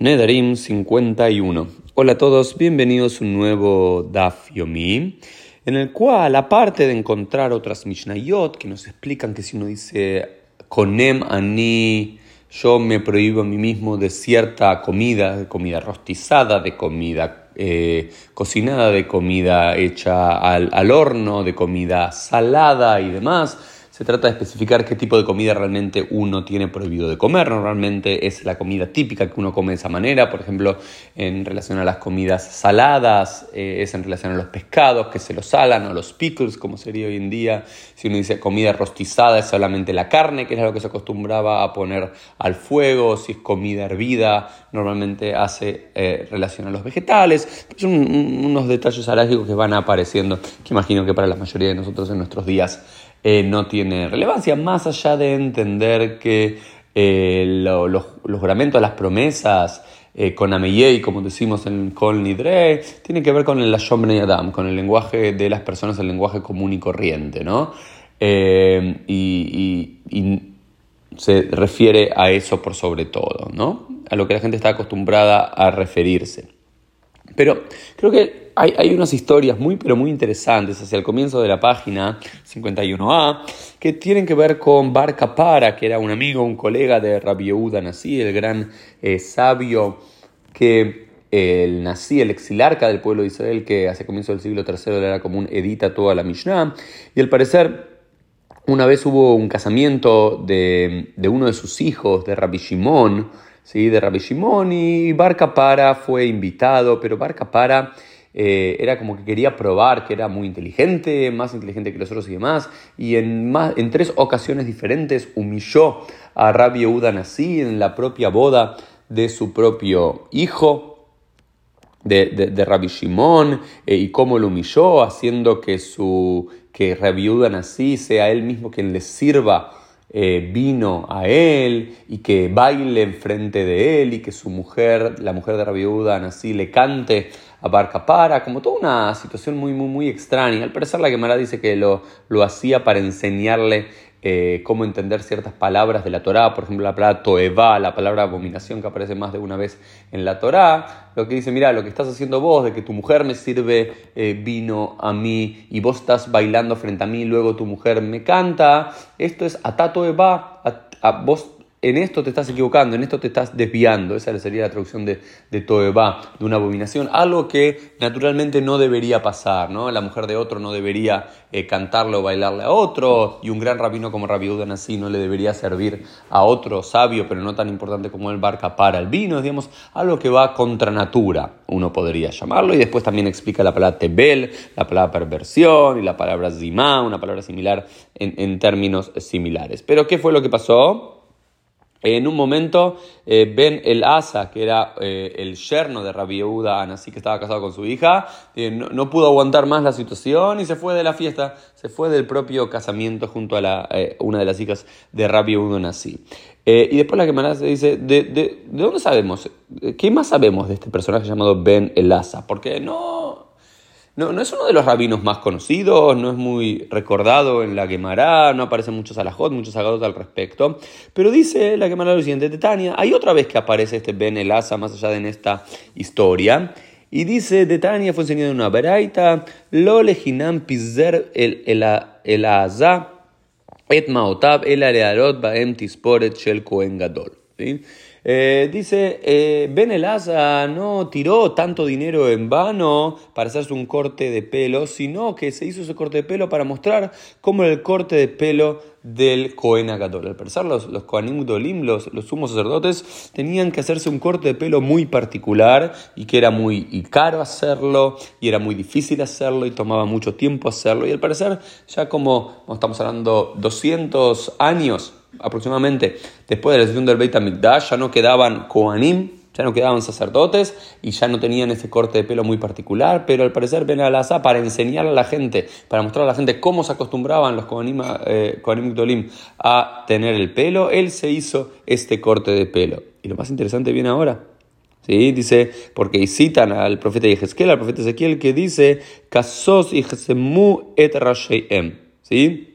Nedarim 51. Hola a todos, bienvenidos a un nuevo Daf Yomi, en el cual, aparte de encontrar otras Mishnayot que nos explican que si uno dice Konem Ani, yo me prohíbo a mí mismo de cierta comida, de comida rostizada, de comida eh, cocinada, de comida hecha al, al horno, de comida salada y demás se trata de especificar qué tipo de comida realmente uno tiene prohibido de comer. Normalmente es la comida típica que uno come de esa manera, por ejemplo, en relación a las comidas saladas, eh, es en relación a los pescados que se los salan o los pickles, como sería hoy en día. Si uno dice comida rostizada, es solamente la carne, que es lo que se acostumbraba a poner al fuego. Si es comida hervida, normalmente hace eh, relación a los vegetales. Son unos detalles alérgicos que van apareciendo, que imagino que para la mayoría de nosotros en nuestros días eh, no tiene relevancia, más allá de entender que eh, los, los juramentos, las promesas, eh, con Ameyei, como decimos en Kol Nidre, tiene que ver con el Lashon y Adam, con el lenguaje de las personas, el lenguaje común y corriente, ¿no? y, se refiere a eso por sobre todo, ¿no? A lo que la gente está acostumbrada a referirse. Pero creo que hay, unas historias muy, pero muy interesantes hacia el comienzo de la página 51a que tienen que ver con Bar Kapara, que era un amigo, un colega de Rabbi Yehuda Nasi, el gran eh, sabio que el Nasi, el exilarca del pueblo de Israel, que hace comienzo del siglo III era común, edita toda la Mishnah. Y al parecer, una vez hubo un casamiento de, de uno de sus hijos, de Rabbi Shimon, ¿sí? de Rabbi Shimon, y Bar Kapara fue invitado, pero Bar Kapara eh, era como que quería probar que era muy inteligente, más inteligente que los otros y demás, y en, más, en tres ocasiones diferentes humilló a Rabbi Yehuda Nasi en la propia boda de su propio hijo, de, de, Rabbi Shimon, eh, y cómo lo humilló, haciendo que, su, que Rabbi Yehuda Nasi sea él mismo quien le sirva eh, vino a él y que baile enfrente de él y que su mujer, la mujer de Rabbi Nasi, le cante a Barca Para, como toda una situación muy, muy, muy extraña. Al parecer la Gemara dice que lo, lo hacía para enseñarle eh, cómo entender ciertas palabras de la Torá, por ejemplo la palabra toeva, la palabra abominación que aparece más de una vez en la Torá, lo que dice, mira, lo que estás haciendo vos, de que tu mujer me sirve eh, vino a mí y vos estás bailando frente a mí, luego tu mujer me canta, esto es atato eva, a, vos en esto te estás equivocando, en esto te estás desviando. Esa sería la traducción de, de de una abominación. Algo que naturalmente no debería pasar, ¿no? La mujer de otro no debería eh, cantarle o bailarle a otro, y un gran rabino como Rabbi así no le debería servir a otro sabio, pero no tan importante como el barca para el vino, digamos, algo que va contra natura, uno podría llamarlo. Y después también explica la palabra tebel, la palabra perversión y la palabra zima, una palabra similar en, en términos similares. Pero ¿qué fue lo que pasó? En un momento, eh, Ben el Asa, que era eh, el yerno de Rabbi Yehuda Anasí, que estaba casado con su hija, eh, no, pudo aguantar más la situación y se fue de la fiesta, se fue del propio casamiento junto a una de las hijas de Rabbi Yehuda Anasí. y después la que se dice, ¿de, de, ¿de dónde sabemos? ¿Qué más sabemos de este personaje llamado Ben el Asa? Porque no, no, es uno de los rabinos más conocidos, no es muy recordado en la Gemara, no aparecen muchos alajot, muchos agados al respecto. Pero dice la Gemara lo siguiente Tania, hay otra vez que aparece este Ben Elasa más allá de en esta historia. Y dice, de Tania fue enseñado en una beraita, lo leginam pizer el, el, el et maotab el alearot baem tisporet shel kohen gadol. Eh, dice, eh, Ben no tiró tanto dinero en vano para hacerse un corte de pelo, sino que se hizo ese corte de pelo para mostrar cómo era el corte de pelo del Cohen Agadol. Al parecer, los, los Kohanim los, los sumos sacerdotes, tenían que hacerse un corte de pelo muy particular y que era muy caro hacerlo y era muy difícil hacerlo y tomaba mucho tiempo hacerlo. Y al parecer, ya como estamos hablando, 200 años aproximadamente después de la decisión del Beit HaMikdash, ya no quedaban Kohanim, ya no quedaban sacerdotes y ya no tenían ese corte de pelo muy particular, pero al parecer Ben Alazá para enseñar a la gente, para mostrar a la gente cómo se acostumbraban los Kohanim, eh, a tener el pelo, él se hizo este corte de pelo. Y lo más interesante viene ahora. ¿Sí? Dice, porque citan al profeta Ezequiel, al profeta Ezequiel, que dice, y et ¿Sí?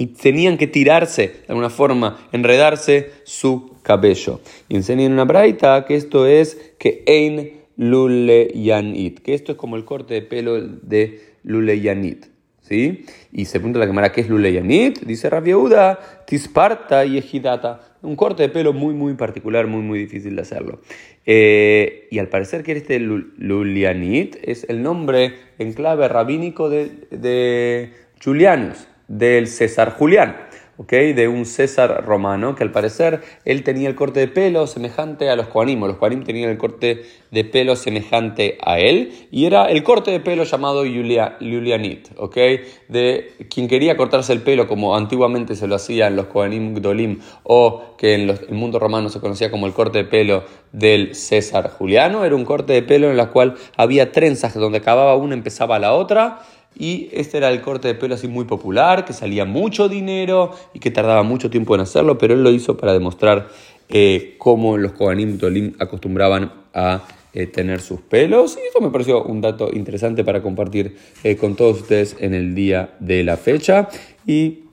Y tenían que tirarse de alguna forma, enredarse su cabello. Y enseñan en una braita que esto es que ein lule yanit, que esto es como el corte de pelo de lule yanit. ¿Sí? Y se pregunta la cámara, ¿qué es lule yanit? Dice Rabiuda, tisparta y ejidata. Un corte de pelo muy, muy particular, muy, muy difícil de hacerlo. Eh, y al parecer que este Lulianit es el nombre en clave rabínico de, de Julianus del César Julián, ¿okay? de un César romano, que al parecer él tenía el corte de pelo semejante a los Koanim, los Koanim tenían el corte de pelo semejante a él, y era el corte de pelo llamado Julianit, ¿okay? de quien quería cortarse el pelo como antiguamente se lo hacían los Koanim Gdolim, o que en el mundo romano se conocía como el corte de pelo del César Juliano, era un corte de pelo en el cual había trenzas donde acababa una empezaba la otra, y este era el corte de pelo así muy popular, que salía mucho dinero y que tardaba mucho tiempo en hacerlo, pero él lo hizo para demostrar eh, cómo los Kohanim Tolim acostumbraban a eh, tener sus pelos. Y eso me pareció un dato interesante para compartir eh, con todos ustedes en el día de la fecha. Y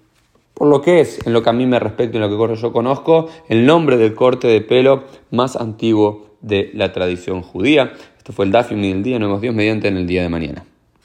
por lo que es, en lo que a mí me respecta y en lo que yo conozco, el nombre del corte de pelo más antiguo de la tradición judía. Esto fue el Dafim del día. Nos vemos Dios mediante en el día de mañana.